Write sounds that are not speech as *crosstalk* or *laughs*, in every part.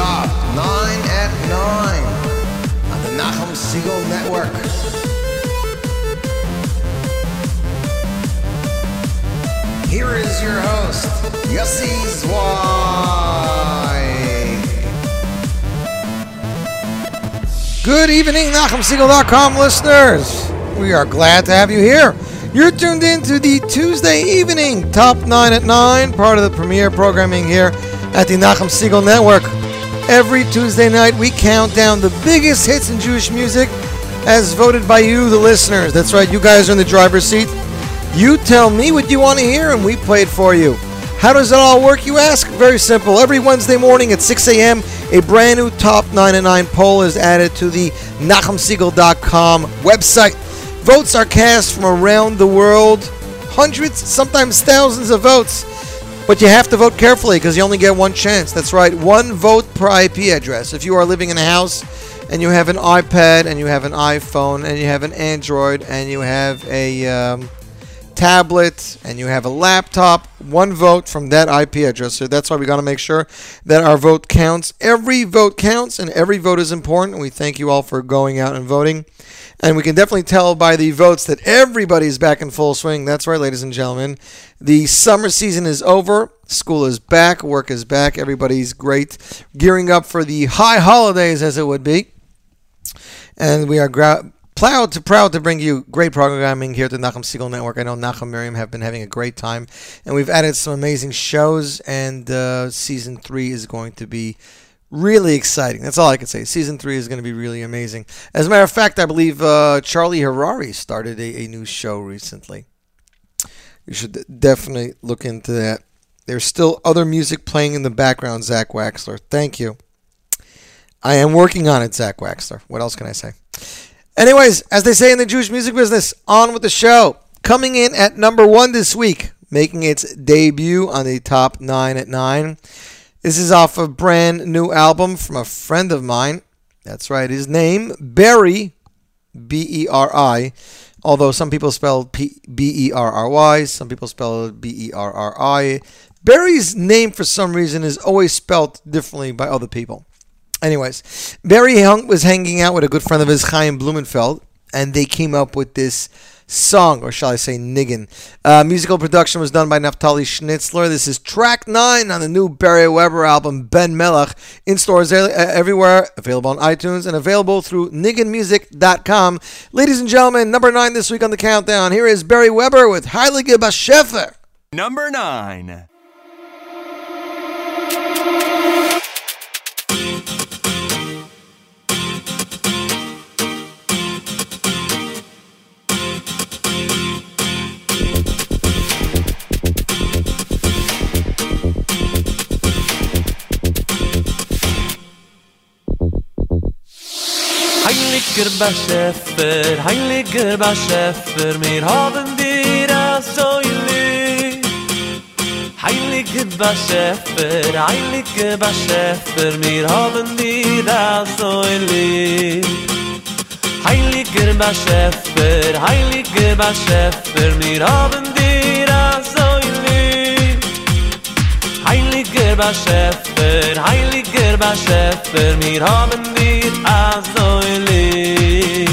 Top 9 at 9 on the Nachum Siegel Network. Here is your host, Yossi Zwei. Good evening, NachumSiegel.com listeners. We are glad to have you here. You're tuned in to the Tuesday evening Top 9 at 9, part of the premiere programming here at the Nachum Siegel Network. Every Tuesday night, we count down the biggest hits in Jewish music as voted by you, the listeners. That's right, you guys are in the driver's seat. You tell me what you want to hear, and we play it for you. How does it all work, you ask? Very simple. Every Wednesday morning at 6 a.m., a brand new Top 9 at 9 poll is added to the NachumSiegel.com website. Votes are cast from around the world, hundreds, sometimes thousands of votes. But you have to vote carefully because you only get one chance. That's right, one vote per IP address. If you are living in a house and you have an iPad and you have an iPhone and you have an Android and you have a um, tablet and you have a laptop, one vote from that IP address. So that's why we got to make sure that our vote counts. Every vote counts and every vote is important. We thank you all for going out and voting. And we can definitely tell by the votes that everybody's back in full swing. That's right, ladies and gentlemen. The summer season is over. School is back. Work is back. Everybody's great. Gearing up for the high holidays, as it would be. And we are gra- proud to proud to bring you great programming here at the Nachum Siegel Network. I know Nachum Miriam have been having a great time, and we've added some amazing shows. And uh, season three is going to be really exciting. That's all I can say. Season three is going to be really amazing. As a matter of fact, I believe uh, Charlie Harari started a, a new show recently. You should definitely look into that. There's still other music playing in the background, Zach Waxler. Thank you. I am working on it, Zach Waxler. What else can I say? Anyways, as they say in the Jewish music business, on with the show. Coming in at number one this week, making its debut on the top nine at nine. This is off a brand new album from a friend of mine. That's right, his name, Beri, B E R I. Although some people spell B E R R Y, some people spell B E R R I. Beri's name, for some reason, is always spelled differently by other people. Anyways, Beri was hanging out with a good friend of his, Chaim Blumenfeld, and they came up with this song, or shall I say, niggin. Uh, musical production was done by Naftali Schnitzler. This is track nine on the new Beri Weber album, Ben Melech, in stores everywhere, available on iTunes, and available through nigginmusic.com. Ladies and gentlemen, number nine this week on the countdown. Here is Beri Weber with Heilige Bashefer. Number nine. Heiliger Beschäfer, Heiliger Beschäfer, wir haben dir so lieb. Heiliger Beschäfer, Heiliger Beschäfer, wir haben dir so lieb. Heiliger Beschäfer, Heiliger Beschäfer, wir haben dir so lieb. heiliger ba schefer heiliger ba schefer mir haben dir azoi lieb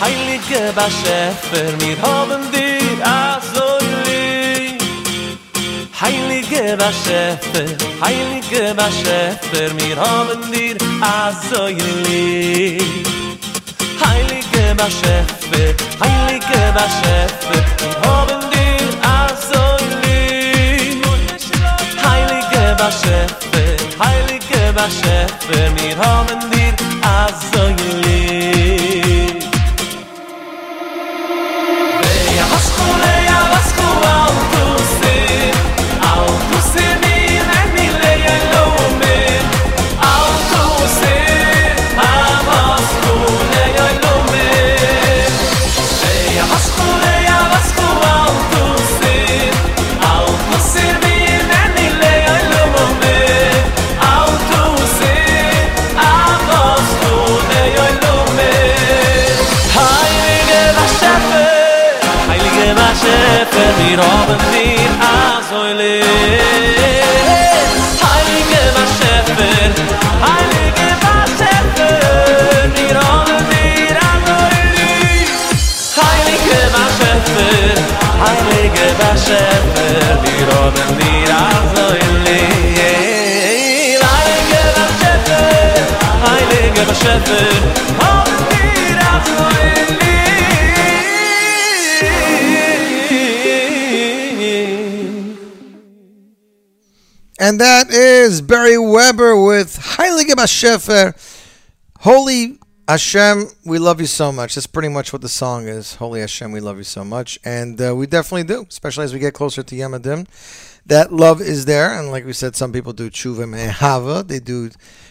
Heilige Beschäfer, wir haben dir so lieb. Heilige Bashefer, Heilige Bashefer, mir haben dir azoy lieb. Heilige Bashefer, Heilige Bashefer, mir haben dir azoy lieb. Heilige Bashefer, Heilige Bashefer, mir haben dir azoy lieb. Wir haben dir azoyle. Heilige Bashefer, Heilige Bashefer, wir haben dir azoyle. Heilige Bashefer, Heilige Bashefer, wir haben dir azoyle. Heilige Bashefer, Heilige Bashefer, And that is Beri Weber with Heilige Bashefer. Holy Hashem, we love you so much. That's pretty much what the song is. Holy Hashem, we love you so much. And uh, we definitely do, especially as we get closer to Yamadim. That love is there. And like we said, some people do tshuva mehava. They do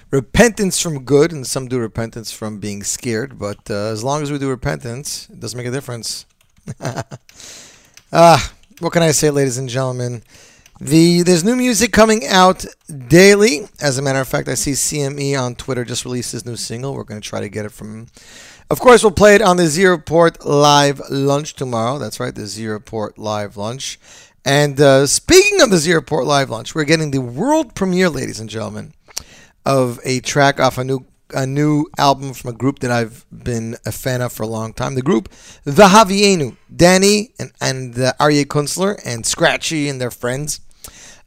repentance from good, and some do repentance from being scared. But uh, as long as we do repentance, it doesn't make a difference. *laughs* ah, what can I say, ladies and gentlemen? The there's new music coming out daily. As a matter of fact, I see CME on Twitter just released his new single. We're going to try to get it from him. Of course, we'll play it on the Z Report Live Lunch tomorrow. That's right, the Z Report Live Lunch. And uh, speaking of the Z Report Live Lunch, we're getting the world premiere, ladies and gentlemen, of a track off a new a new album from a group that I've been a fan of for a long time. The group The Havienu, Danny and and uh, Aryeh Kunstler and Scratchy and their friends.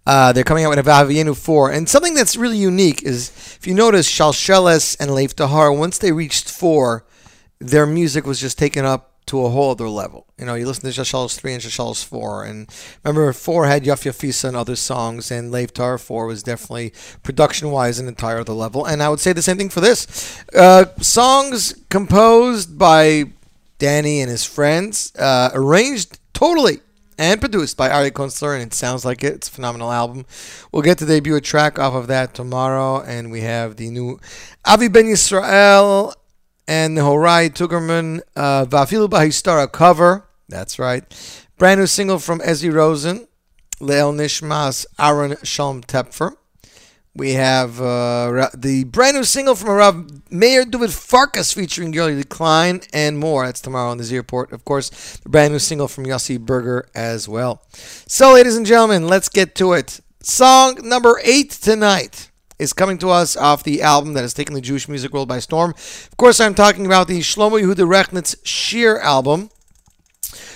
Uh, they're coming out with a Vahavienu 4. And something that's really unique is, if you notice, Shalsheles and Lev Tahor, once they reached 4, their music was just taken up to a whole other level. You know, you listen to Shalsheles 3 and Shalsheles 4. And remember, 4 had Yaf Yafisa and other songs, and Lev Tahor 4 was definitely, production-wise, an entire other level. And I would say the same thing for this. Uh, songs composed by Danny and his friends, uh, arranged totally and produced by Ari Kunstler, and it sounds like it. It's a phenomenal album. We'll get to debut a track off of that tomorrow, and we have the new Avi Ben Yisrael and Horai Tugerman, uh, Vafilu Bahistara cover. That's right. Brand new single from Ezzy Rosen, Leil Nishmas, Aaron Shalom Tepfer. We have uh, the brand new single from Rav Meir David Farkas featuring Yoli Klein and more. That's tomorrow on the Z Report. Of course, the brand new single from Yossi Berger as well. So, ladies and gentlemen, let's get to it. Song number eight tonight is coming to us off the album that has taken the Jewish music world by storm. Of course, I'm talking about the Shlomo Yehuda Rechnitz Sheer album.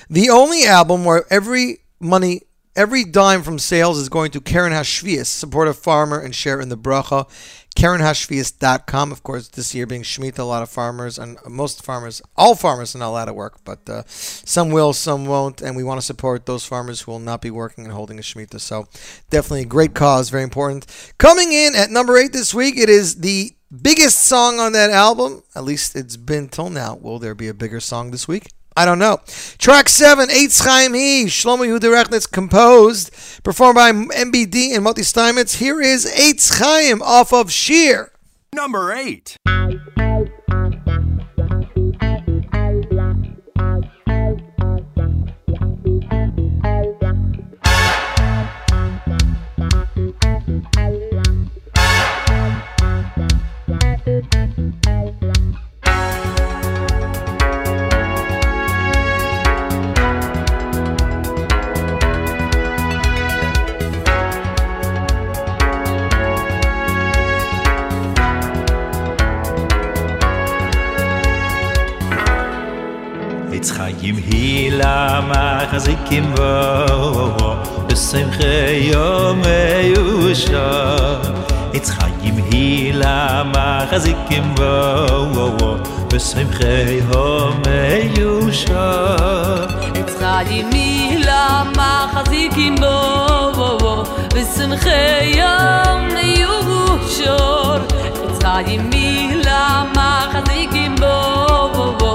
The only album where every money, every dime from sales is going to Keren Hashviis, support a farmer and share in the bracha. KarenHashvias.com. Of course, this year being Shemitah, a lot of farmers and most farmers, all farmers are not allowed to work, but uh, some will, some won't, and we want to support those farmers who will not be working and holding a Shemitah. So, definitely a great cause, very important. Coming in at number eight this week, it is the biggest song on that album. At least it's been till now. Will there be a bigger song this week? I don't know. Track 7, Eitz Chaim He, Shlomo Yehuda composed, performed by MBD and Moti Steinmetz. Here is Eitz Chaim off of Sheer. Number 8. It's Chaim Hila Machazikim Vo בשמחי יום יושע It's Chaim Hila Machazikim Wo Wo Wo בשמחי יום יושע It's Chaim Hila Machazikim Wo Wo Wo בשמחי יום יושע It's Chaim Hila Machazikim Wo Wo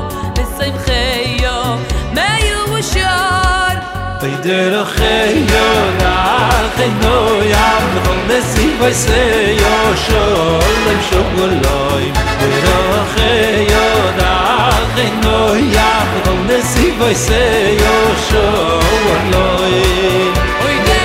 im Cheyo, me Yerushar. Bei der Cheyo, nach in Noya, bechol Nesi, bei Seyo, sholem shogoloi. Bei der Cheyo, nach in Noya, bechol Nesi, bei Seyo, sholem shogoloi. Der Cheyo, nach in Noya, bechol Nesi, bei Seyo, sholem.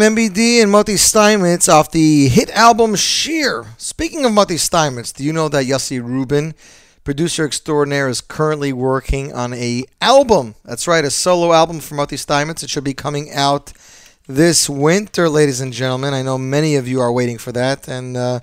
MBD, and Moti Steinmetz off the hit album Sheer. Speaking of Moti Steinmetz, do you know that Yossi Rubin, producer extraordinaire, is currently working on a album? That's right, a solo album for Moti Steinmetz. It should be coming out this winter, ladies and gentlemen. I know many of you are waiting for that, and uh,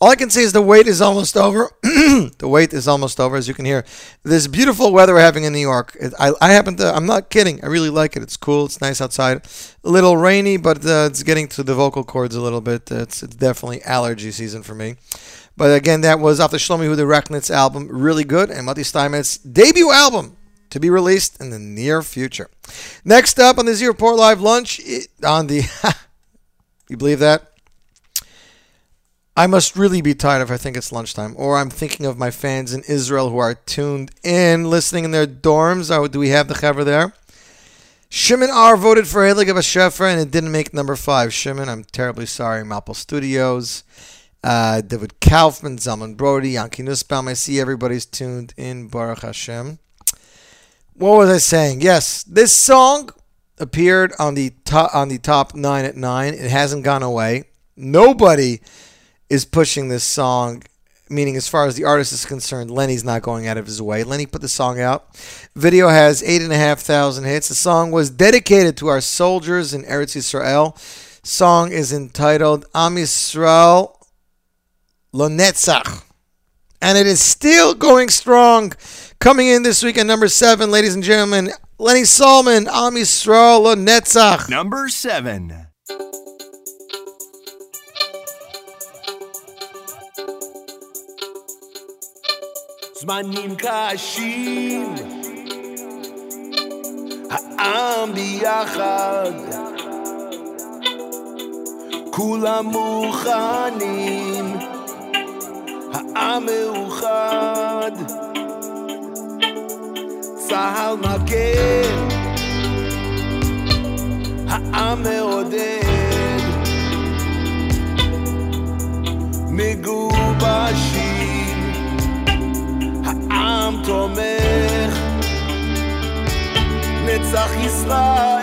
all I can say is the wait is almost over. *clears throat* the wait is almost over, as you can hear. This beautiful weather we're having in New York. I, I happen to. I'm not kidding. I really like it. It's cool. It's nice outside. A little rainy, but uh, it's getting to the vocal cords a little bit. It's, it's definitely allergy season for me. But again, that was off the Shlomo Yehuda Rechnitz album. Really good. And Moti Steinmetz's debut album to be released in the near future. Next up on the Z Report Live Lunch, it, on the. *laughs* you believe that? I must really be tired if I think it's lunchtime, or I'm thinking of my fans in Israel who are tuned in, listening in their dorms. Oh, do we have the cover there? Shimon R voted for Heilige Bashefer, and it didn't make number five. Shimon, I'm terribly sorry. Maple Studios, uh, David Kaufman, Zalman Brody, Yanki Nussbaum. I see everybody's tuned in. Baruch Hashem. What was I saying? Yes, this song appeared on the top on the top nine at nine. It hasn't gone away. Nobody is pushing this song. Meaning, as far as the artist is concerned, Lenny's not going out of his way. Lenny put the song out. Video has eight and a half thousand hits. The song was dedicated to our soldiers in Eretz Yisrael. Song is entitled Am Yisrael Lonetzach. And it is still going strong. Coming in this week at number seven, ladies and gentlemen, Lenny Solomon, Am Yisrael Lonetzach. Number 7. זמנים קשים, העם ביחד, כולם מוכנים, העם מאוחד, צה"ל מגן, העם מעודד, מגובשים תומך, נצח ישראל.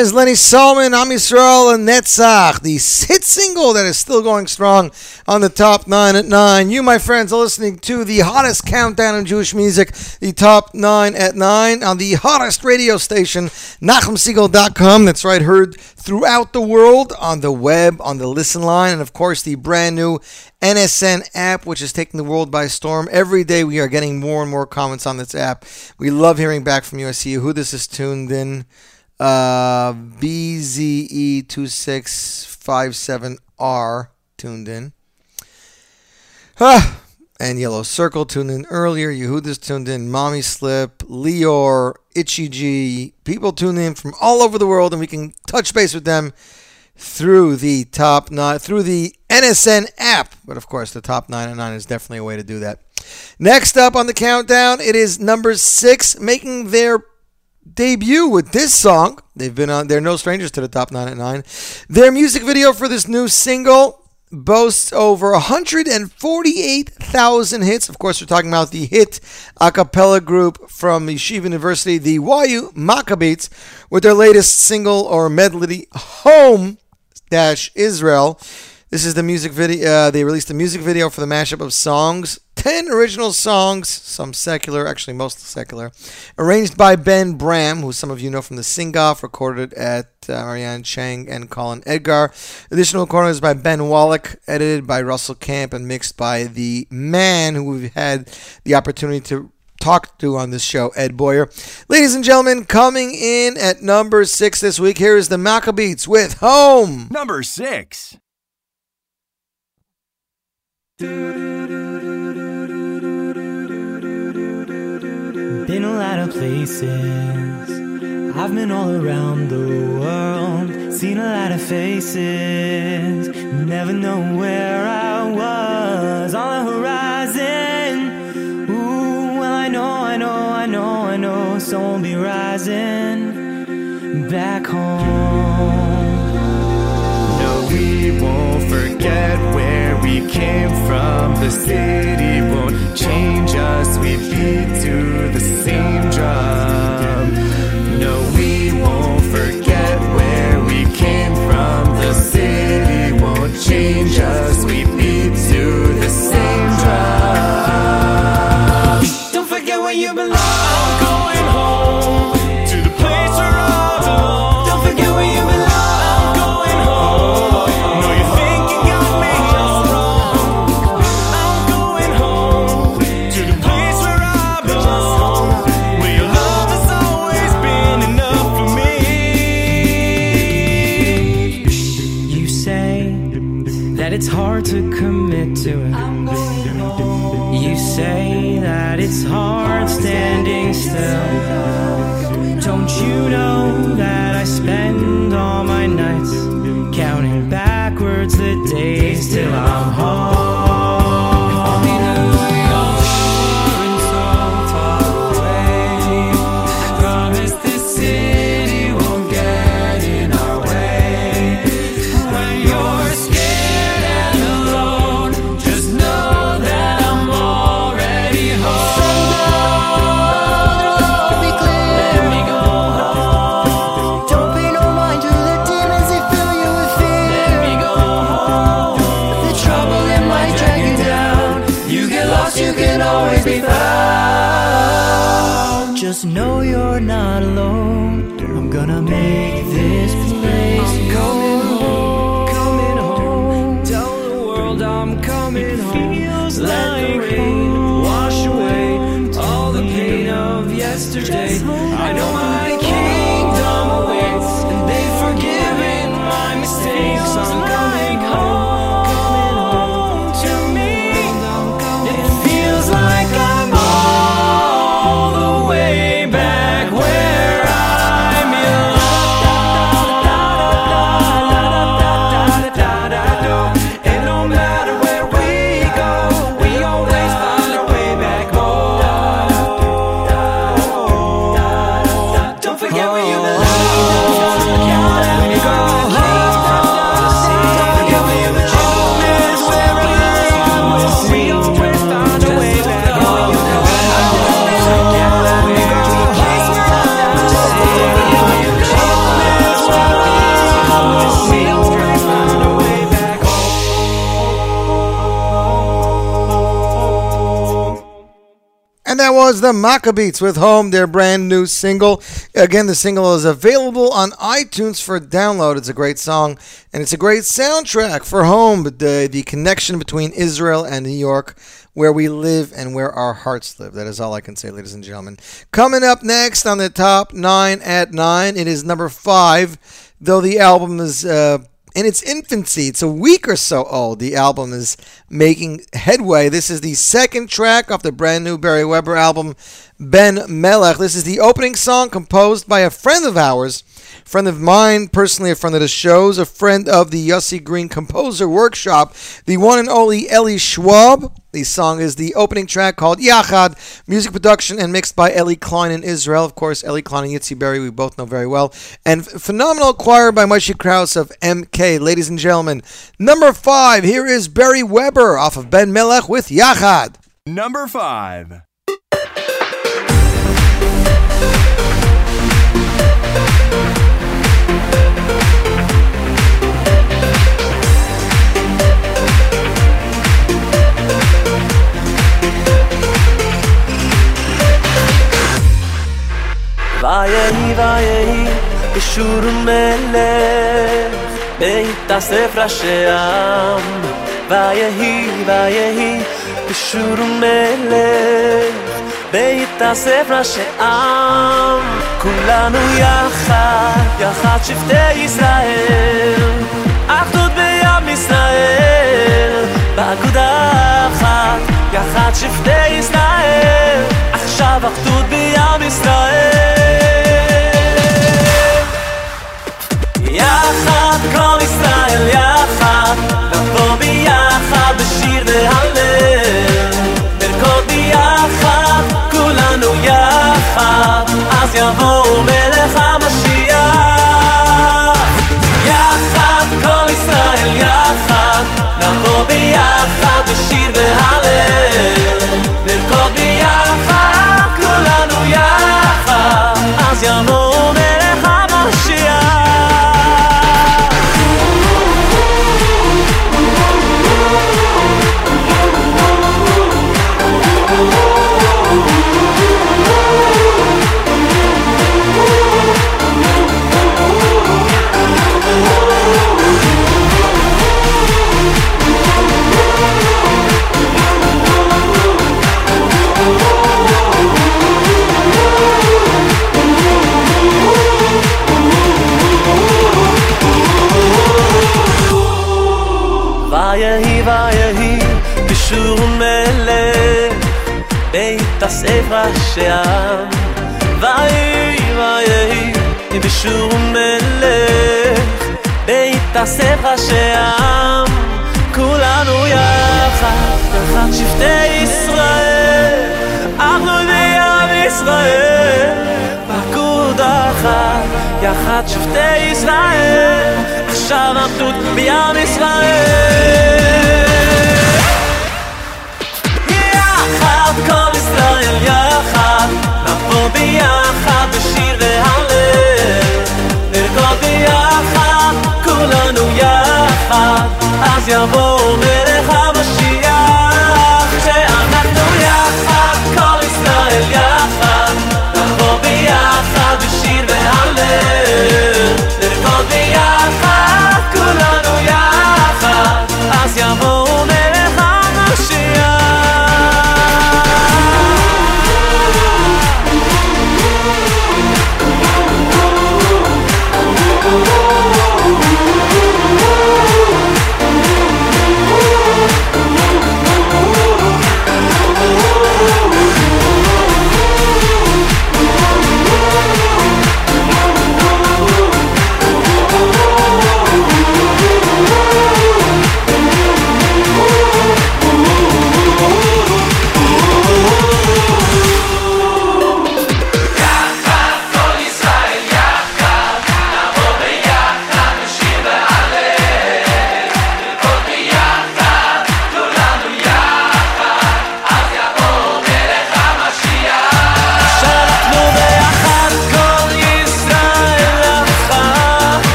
Is Lenny Solomon, Am Yisrael, and Netzach, the hit single that is still going strong on the top nine at nine. You, my friends, are listening to the hottest countdown in Jewish music, the top nine at nine, on the hottest radio station, NachumSiegel.com. That's right, heard throughout the world on the web, on the listen line, and of course the brand new NSN app, which is taking the world by storm. Every day we are getting more and more comments on this app. We love hearing back from you. I see who this is tuned in uh, BZE2657R tuned in. Ah, *sighs* and Yellow Circle tuned in earlier. Yehuda's tuned in. Mommy Slip, Leor, Itchy G. People tune in from all over the world, and we can touch base with them through the top nine, through the NSN app. But of course, the top nine and nine is definitely a way to do that. Next up on the countdown, it is number six, making their debut with this song. They've been on, they're no strangers to the top nine at nine. Their music video for this new single boasts over 148,000 hits. Of course, we're talking about the hit a cappella group from Yeshiva University, the YU Maccabeats, with their latest single or medley, Home Dash Israel. This is the music video. Uh, they released a music video for the mashup of songs 10 original songs, some secular, actually mostly secular, arranged by Ben Bram, who some of you know from the Sing Off, recorded at uh, Marianne Chang and Colin Edgar. Additional recordings by Ben Wallach, edited by Russell Camp, and mixed by the man who we've had the opportunity to talk to on this show, Ed Boyer. Ladies and gentlemen, coming in at number six this week, here is the Maccabeats with Home. Number 6. Been a lot of places. I've been all around the world. Seen a lot of faces. Never know where I was on the horizon. Ooh, well, I know, I know, I know, I know. So will be rising back home. No, we won't forget where we came from. The city won't change us. We beat to the same drum. It's hard standing still. Don't you know that I spend all my nights counting backwards the days till I'm home? And that was the Maccabeats with Home, their brand new single. Again, the single is available on iTunes for download. It's a great song, and it's a great soundtrack for home, the, the connection between Israel and New York, where we live and where our hearts live. That is all I can say, ladies and gentlemen. Coming up next on the top nine at nine, it is number five, though the album is. Uh, in its infancy. It's a week or so old. The album is making headway. This is the second track off the brand new Beri Weber album, Ben Melech. This is the opening song composed by a friend of ours, friend of mine, personally a friend of the show's, a friend of the Yossi Green Composer Workshop, the one and only Ellie Schwab. The song is the opening track called Yachad, music production and mixed by Ellie Klein in Israel. Of course, Ellie Klein and Yitzi Berry, we both know very well. And phenomenal choir by Moshe Krauss of MK. Ladies and gentlemen, number five, here is Beri Weber off of Ben Melech with Yachad. Number 5. ויהי ויהי בשור מלך בית הספר שם ויהי ויהי בשור מלך בית הספר שם כולנו יחד יחד שבטי ישראל אחדות בעם ישראל באגודה אחת יחד שבטי ישראל עכשיו אחדות בעם ישראל. יחד כל ישראל יחד נבוא ביחד בשיר והלל הספר שם כולנו יחד יחד שבטי ישראל אחדות בעם ישראל. פקוד אחת יחד שבטי ישראל עכשיו אחדות בעם ישראל. יחד כל ישראל יחד נבוא ביחד Asia boğulur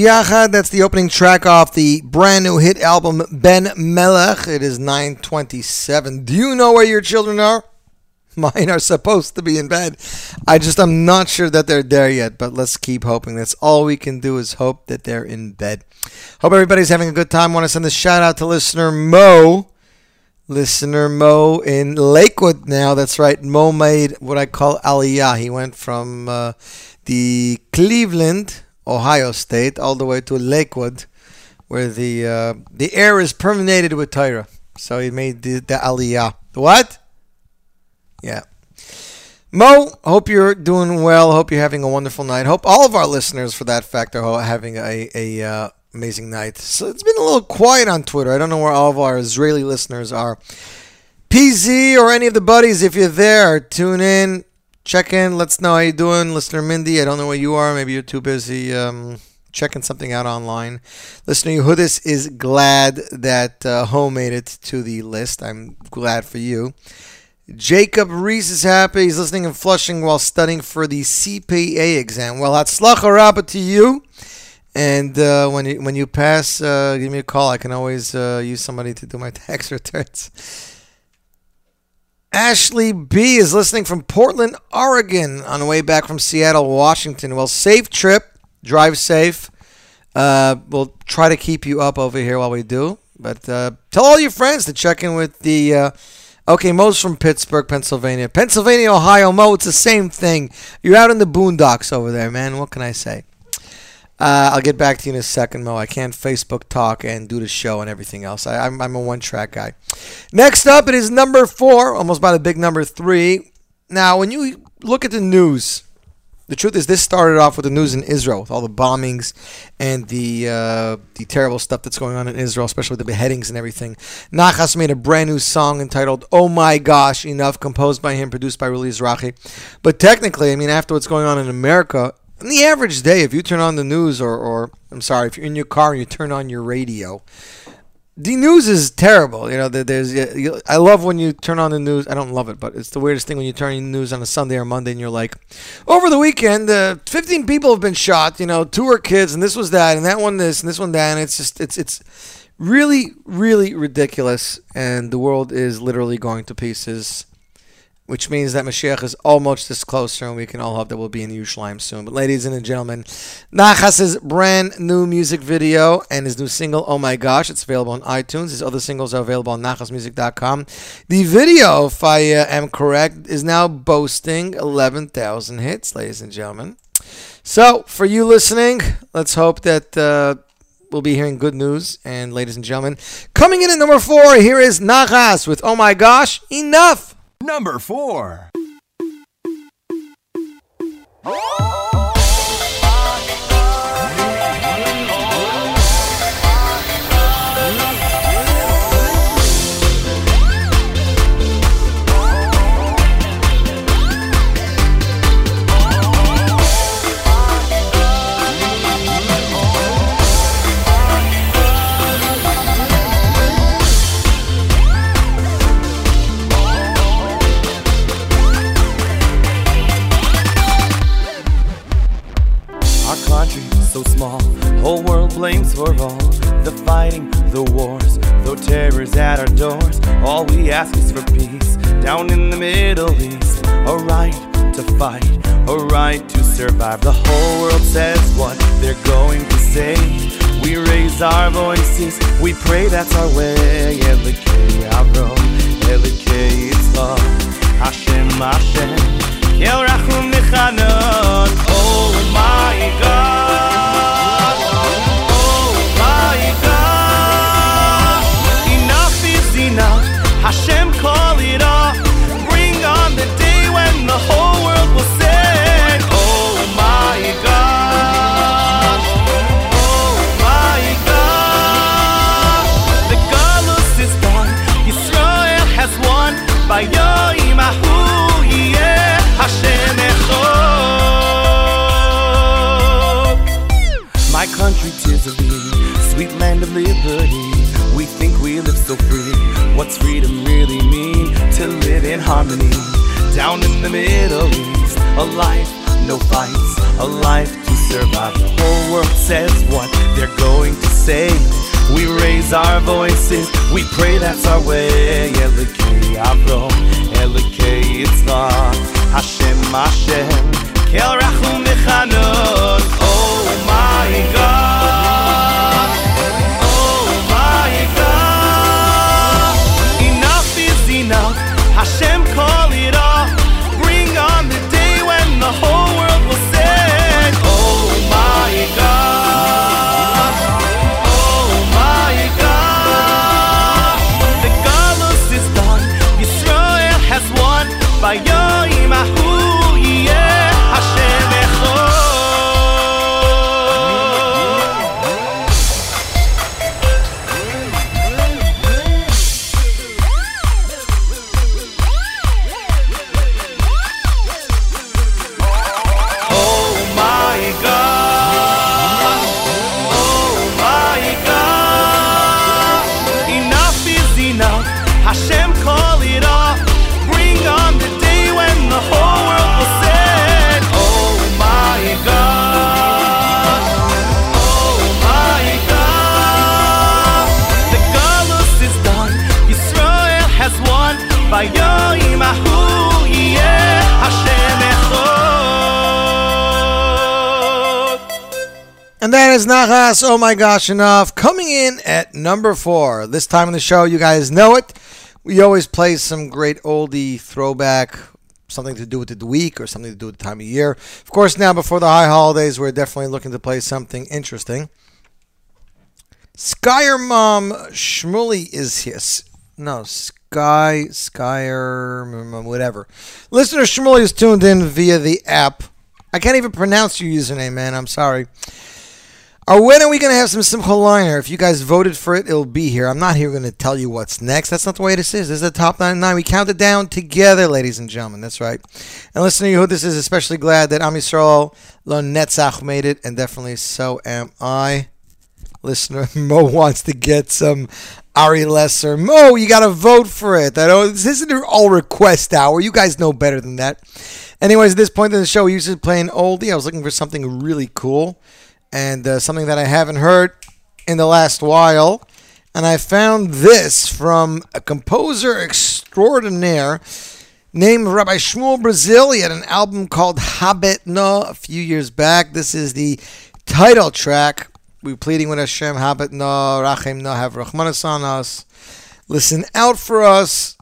Yachad. That's the opening track off the brand new hit album Ben Melech. It is 927. Do you know where your children are? *laughs* Mine are supposed to be in bed. I just I'm not sure that they're there yet, but let's keep hoping. That's all we can do is hope that they're in bed. Hope everybody's having a good time. Want to send a shout out to listener Mo. Listener Mo in Lakewood now. That's right. Mo made what I call Aliyah. He went from uh, the Cleveland, Ohio State, all the way to Lakewood, where the uh, the air is permeated with Torah. So he made the, the Aliyah. What? Yeah. Mo, hope you're doing well. Hope you're having a wonderful night. Hope all of our listeners, for that fact, are having a, a uh, amazing night. So it's been a little quiet on Twitter. I don't know where all of our Israeli listeners are. PZ or any of the buddies, if you're there, tune in, check in, let us know how you're doing. Listener Mindy, I don't know where you are. Maybe you're too busy um, checking something out online. Listener Yehudis is glad that uh, Ho made it to the list. I'm glad for you. Jacob Reese is happy. He's listening in Flushing while studying for the CPA exam. Well, Hatzlacha Rabba to you. And uh, when you when you pass, uh, give me a call. I can always uh, use somebody to do my *laughs* tax returns. Ashley B is listening from Portland, Oregon, on the way back from Seattle, Washington. Well, safe trip. Drive safe. Uh, we'll try to keep you up over here while we do. But uh, tell all your friends to check in with the. Uh, okay, Mo's from Pittsburgh, Pennsylvania. Pennsylvania, Ohio, Mo, it's the same thing. You're out in the boondocks over there, man. What can I say? Uh, I'll get back to you in a second, Mo. I can't Facebook talk and do the show and everything else. I, I'm, I'm a one track guy. Next up, it is number four, almost by the big number three. Now, when you look at the news, the truth is this started off with the news in Israel, with all the bombings and the uh, the terrible stuff that's going on in Israel, especially the beheadings and everything. Nachas made a brand new song entitled "Oh My Gosh Enough," composed by him, produced by Ruli Zrachi. But technically, I mean, after what's going on in America, on the average day, if you turn on the news, or, or I'm sorry, if you're in your car and you turn on your radio, the news is terrible. You know, there's. I love when you turn on the news. I don't love it, but it's the weirdest thing when you turn on the news on a Sunday or Monday and you're like, over the weekend, uh, 15 people have been shot. You know, two are kids, and this was that, and that one this, and this one that, and it's just, it's, it's really, really ridiculous, and the world is literally going to pieces. Which means that Mashiach is almost this closer, and we can all hope that we'll be in Yerushalayim soon. But, ladies and gentlemen, Nachas's brand new music video and his new single, Oh My Gosh, it's available on iTunes. His other singles are available on nachasmusic.com. The video, if I am correct, is now boasting 11,000 hits, ladies and gentlemen. So, for you listening, let's hope that uh, we'll be hearing good news. And, ladies and gentlemen, coming in at number four, here is Nachas with Oh My Gosh, Enough. Number 4. Small, whole world blames for all the fighting, the wars, though terror's at our doors. All we ask is for peace down in the Middle East. A right to fight, a right to survive. The whole world says what they're going to say. We raise our voices, we pray that's our way. Elikei Avrom, Elikei Yitzchak, Hashem, Hashem. Kel Rachum. Oh my God. Hashem harmony. Down in the Middle East, a life, no fights, a life to survive. The whole world says what they're going to say. We raise our voices, we pray that's our way. Elikei Avrom, Elikei Yitzchak, Hashem, Hashem, Kel Rachum Mechanon. Oh my gosh, enough. Coming in at number four. This time in the show, you guys know it. We always play some great oldie throwback, something to do with the week or something to do with the time of year. Of course, now before the high holidays, we're definitely looking to play something interesting. Skyer Mom Shmuley is here. S- No, Sky, Skyer, whatever. Listener Shmuley is tuned in via the app. I can't even pronounce your username, man. I'm sorry. Or when are we going to have some Simcha Leiner? If you guys voted for it, it'll be here. I'm not here going to tell you what's next. That's not the way this is. This is the top 99. We count it down together, ladies and gentlemen. That's right. And listening to you, this is especially glad that Am Yisrael Lo Netzach made it, and definitely so am I. Listener *laughs* Mo wants to get some Ari Lesser. Mo, you got to vote for it. I don't, this isn't all request hour. You guys know better than that. Anyways, at this point in the show, we usually play an oldie. I was looking for something really cool and uh, something that I haven't heard in the last while. And I found this from a composer extraordinaire named Rabbi Shmuel Brazil. He had an album called Habet No a few years back. This is the title track. We're pleading with Hashem, Habet No, Rachem No, have Rahmanas on us. Listen out for us.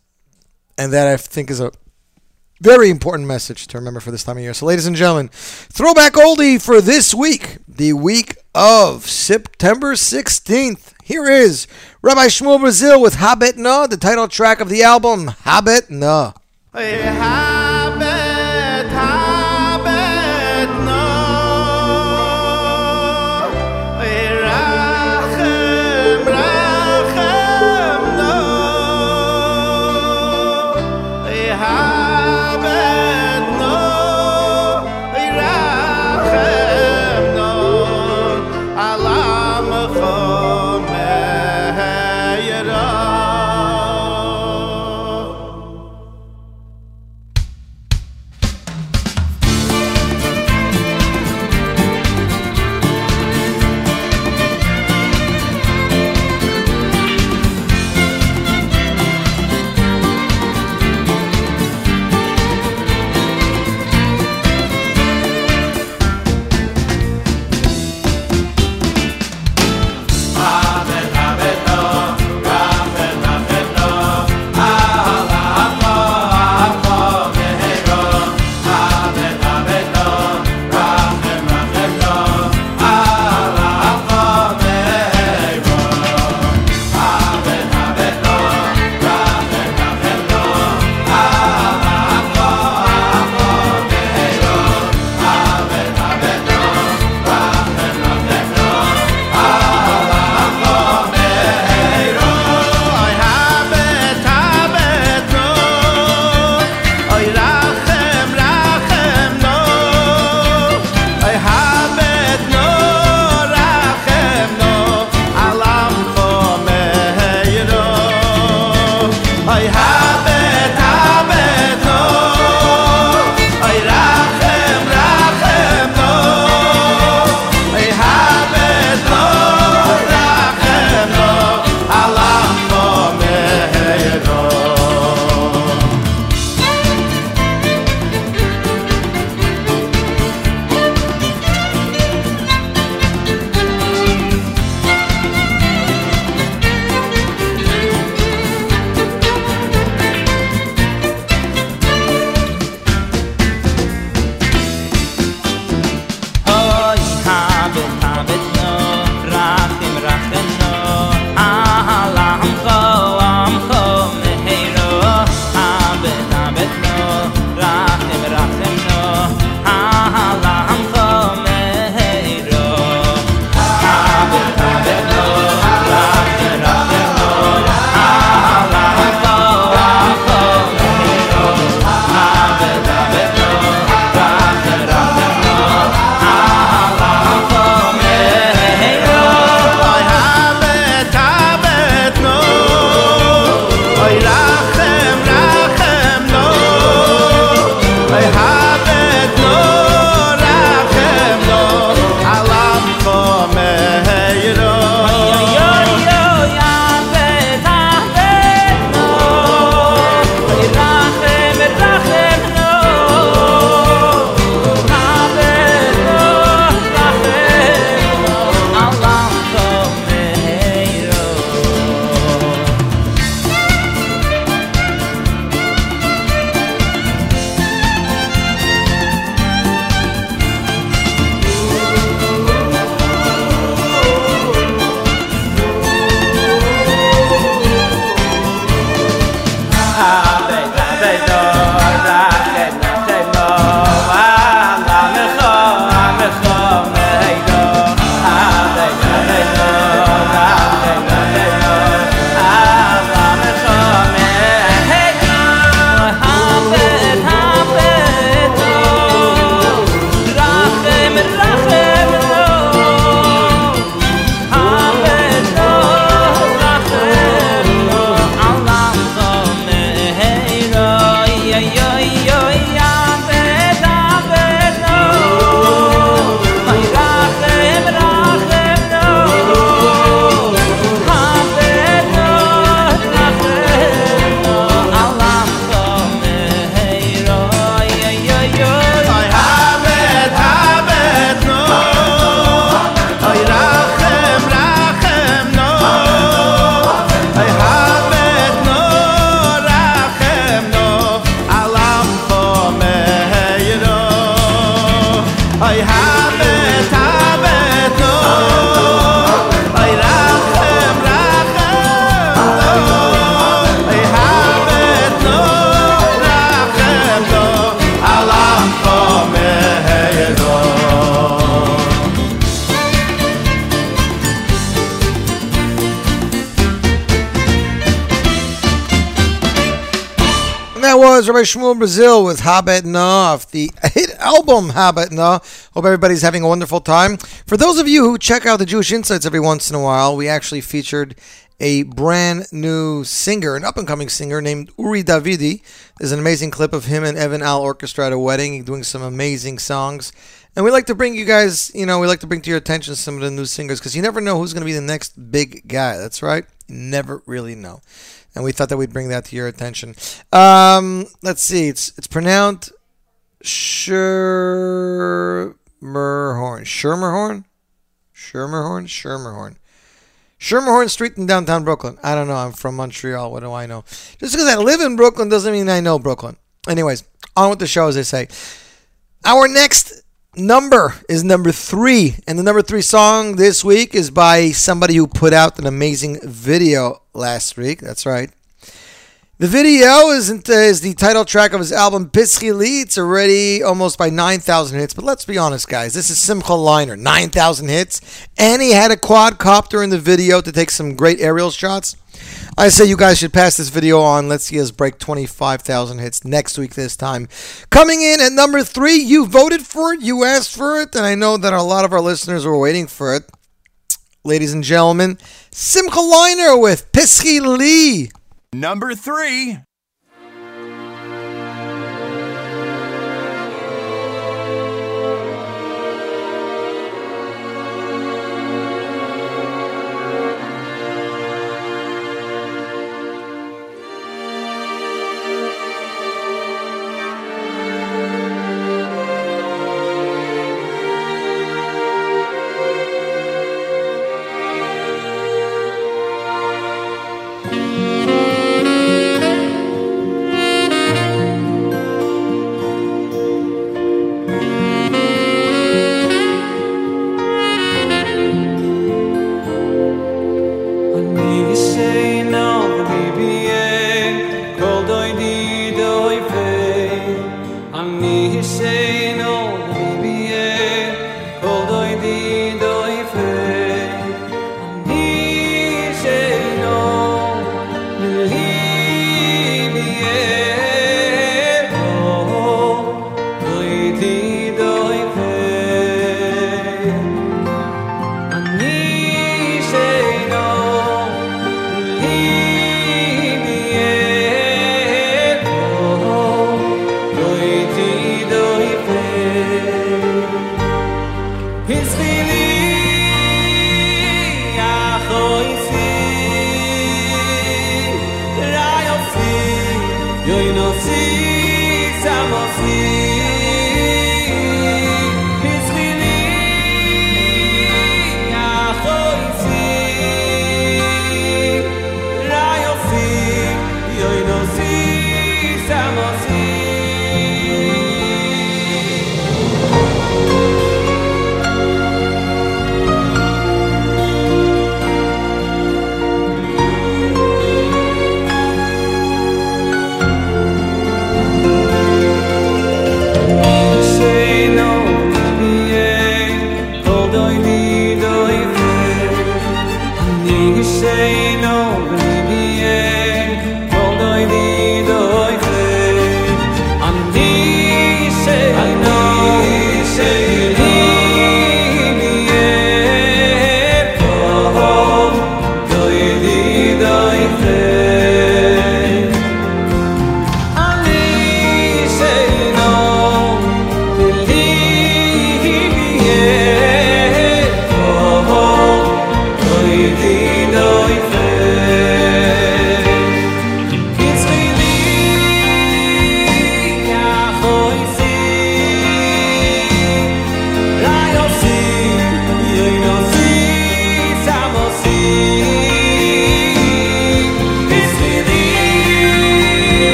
And that I think is a very important message to remember for this time of year. So, ladies and gentlemen, throwback oldie for this week, the week of September 16th. Here is Rabbi Shmuel Brazil with Habet Na, the title track of the album Habet Na. Habet, Rabbi Shmuel Brazil with Habet Na the hit album Habet Na. Hope everybody's having a wonderful time. For those of you who check out the Jewish Insights every once in a while, we actually featured a brand new singer, an up and coming singer named Uri Davidi. There's an amazing clip of him and Evan Al Orchestra at a wedding doing some amazing songs. And we like to bring you guys, you know, we like to bring to your attention some of the new singers because you never know who's going to be the next big guy. That's right. You never really know. And we thought that we'd bring that to your attention. Um, let's see. It's it's pronounced Schermerhorn. Schermerhorn? Schermerhorn? Schermerhorn. Schermerhorn Street in downtown Brooklyn. I don't know. I'm from Montreal. What do I know? Just because I live in Brooklyn doesn't mean I know Brooklyn. Anyways, on with the show, as they say. Our next number is number three. And the number three song this week is by somebody who put out an amazing video last week. That's right. The video isn't uh, is the title track of his album Pischi. It's already almost by 9,000 hits. But let's be honest, guys. This is Simcha Leiner. 9,000 hits. And he had a quadcopter in the video to take some great aerial shots. I say you guys should pass this video on. Let's see us break 25,000 hits next week this time. Coming in at number three, you voted for it, you asked for it, and I know that a lot of our listeners were waiting for it. Ladies and gentlemen, Simcha Leiner with Pischi Li. Number three.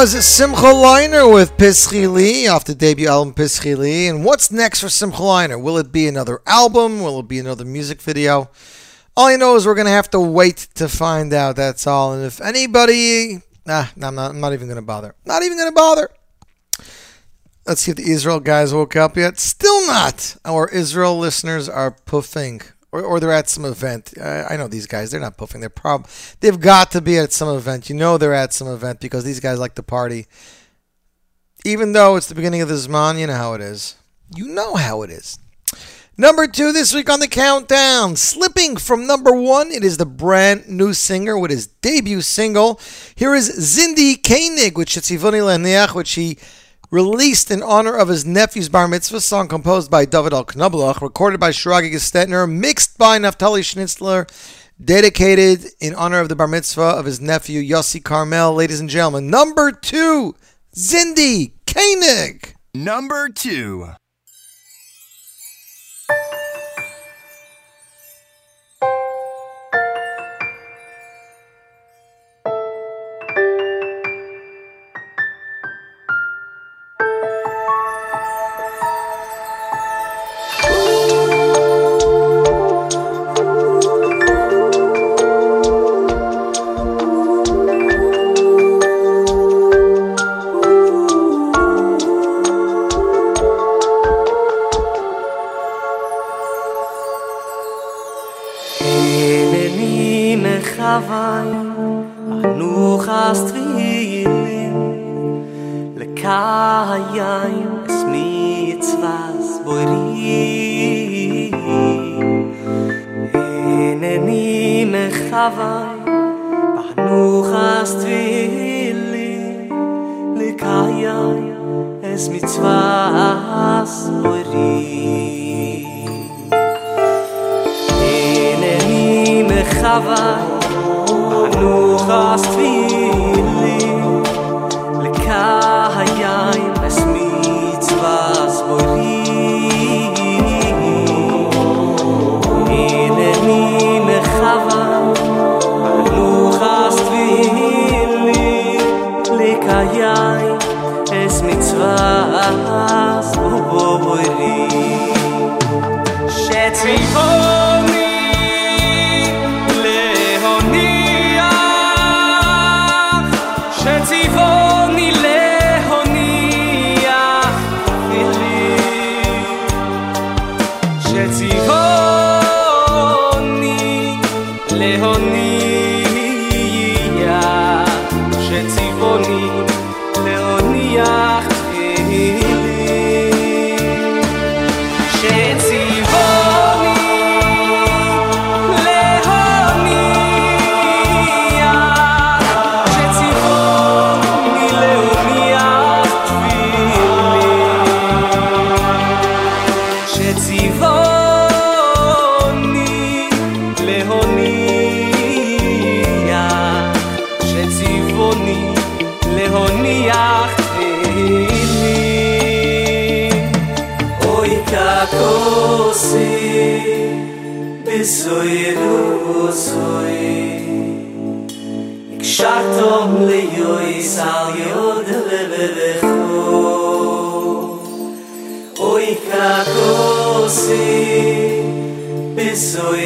Was Simcha Leiner with Pischi Li off the debut album Pischi Li. And what's next for Simcha Leiner? Will it be another album? Will it be another music video? All you know is we're going to have to wait to find out. That's all. And if anybody. Nah, nah, I'm, not, I'm not even going to bother. Not even going to bother. Let's see if the Israel guys woke up yet. Still not. Our Israel listeners are puffing. Or, or they're at some event. I, I know these guys. They're not puffing. They're prob. They've got to be at some event. You know they're at some event because these guys like to party. Even though it's the beginning of the Zman, you know how it is. You know how it is. Number two this week on the countdown. Slipping from number one, it is the brand new singer with his debut single. Here is Zindi Koenig with Shetzivoni which he released in honor of his nephew's bar mitzvah song composed by David Al Knobloch, recorded by Shragi Gestetner, mixed by Naftali Schnitzler, dedicated in honor of the bar mitzvah of his nephew Yossi Carmel. Ladies and gentlemen, number two, Zindi Koenig. Number two. Besoyru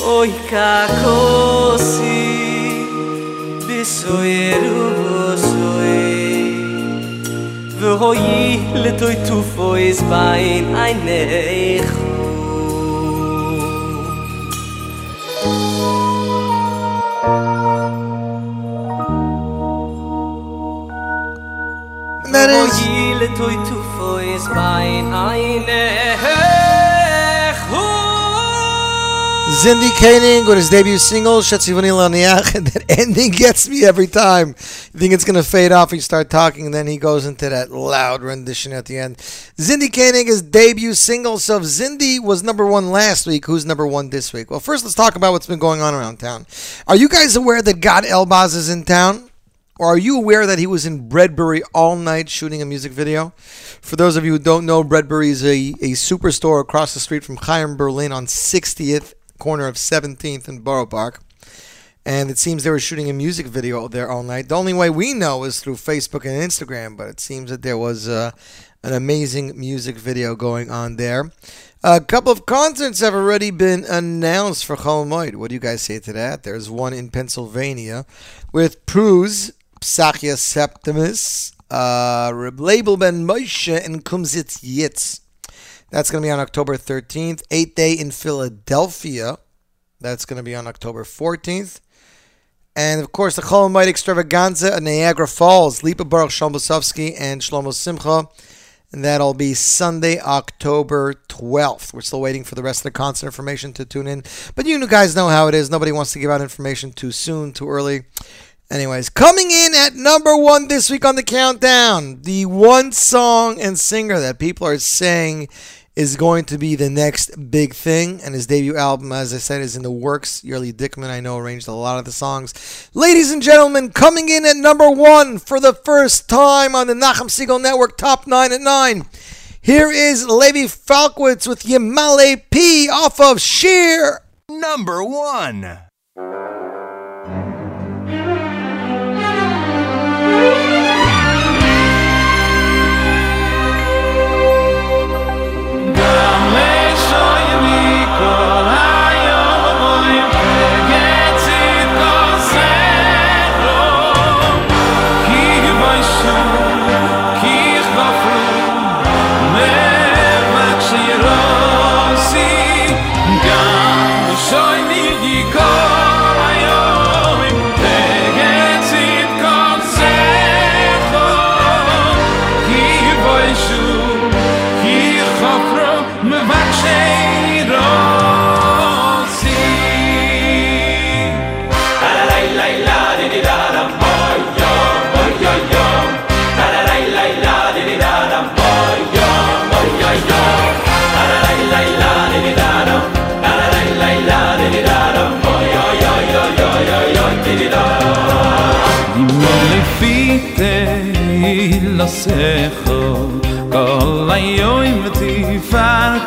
אוי ככוסי בסוירו סוי והוי לטוי טופויס בין עיניך And that is והוי לטוי טופויס בין is indicating with his debut single, Shetzivani Laniach, *laughs* that ending gets me every time. You think it's going to fade off, you start talking, and then he goes into that loud rendition at the end. Zindy Koenig is debut single, so if was number one last week, who's number one this week? Well, first let's talk about what's been going on around town. Are you guys aware that Gad Elbaz is in town? Or are you aware that he was in Breadberry all night shooting a music video? For those of you who don't know, Breadberry is a, a superstore across the street from Chaim Berlin on 60th corner of 17th and Borough Park. And it seems they were shooting a music video there all night. The only way we know is through Facebook and Instagram, but it seems that there was uh, an amazing music video going on there. A couple of concerts have already been announced for Cholamoid. What do you guys say to that? There's one in Pennsylvania with Pruz, Psachia Septimus, uh, Label Ben Moshe, and Kumzitz Yitz. That's going to be on October 13th. Eighth Day in Philadelphia. That's going to be on October 14th. And of course, the Cholamoid Extravaganza at Niagara Falls, Lipa Baruch Shalom and Shlomo Simcha. And that'll be Sunday, October 12th. We're still waiting for the rest of the concert information to tune in. But you guys know how it is. Nobody wants to give out information too soon, too early. Anyways, coming in at number one this week on the countdown, the one song and singer that people are saying is going to be the next big thing, and his debut album, as I said, is in the works. Yearly Dickman, I know, arranged a lot of the songs. Ladies and gentlemen, coming in at number one for the first time on the Nachum Segal Network Top 9 at 9. Here is Levi Falkowitz with Yamale P off of Sheer. Number one.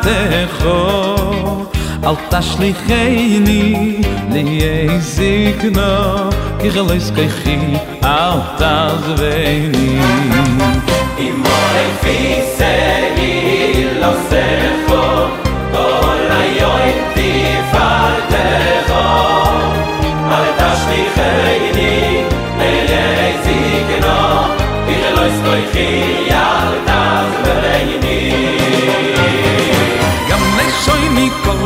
דיברתךו אל תשליכני ליהי זקנו כי חלויס כיחי אל תעזבני אם מורי פיסי לא סכו כל כיחי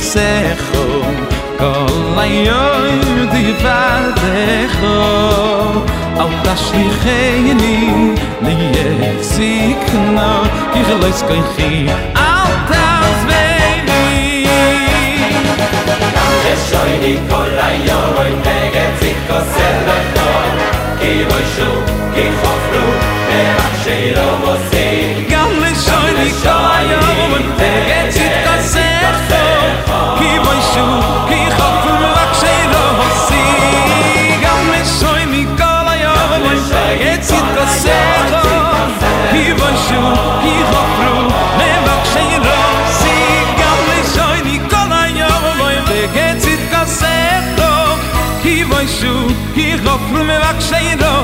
seh כל היום דיברתךו אל תשליחני au da shli khe ni ni ek si kna du leys kein khie au trouz bey me eh shoynik kolay oy meg etzik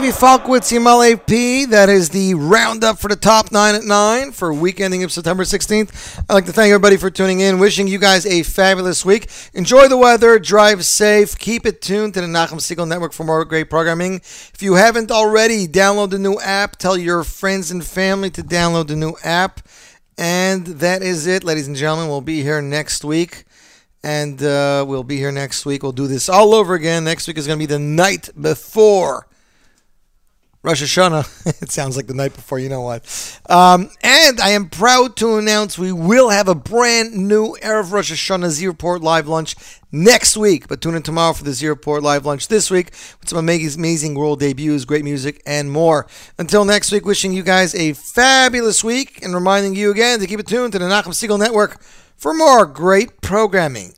Levi Falkowitz, Yamal P. That is the roundup for the top nine at nine for week ending of September 16th. I'd like to thank everybody for tuning in. Wishing you guys a fabulous week. Enjoy the weather, drive safe, keep it tuned to the Nachum Segal Network for more great programming. If you haven't already, download the new app. Tell your friends and family to download the new app. And that is it, ladies and gentlemen. We'll be here next week. And uh, we'll be here next week. We'll do this all over again. Next week is going to be the night before Rosh Hashanah. *laughs* it sounds like the night before, you know what. Um, and I am proud to announce we will have a brand new Erev Rosh Hashanah Z Report live lunch next week. But tune in tomorrow for the Z Report live lunch this week with some amazing, amazing world debuts, great music, and more. Until next week, wishing you guys a fabulous week and reminding you again to keep it tuned to the Nachum Segal Network for more great programming.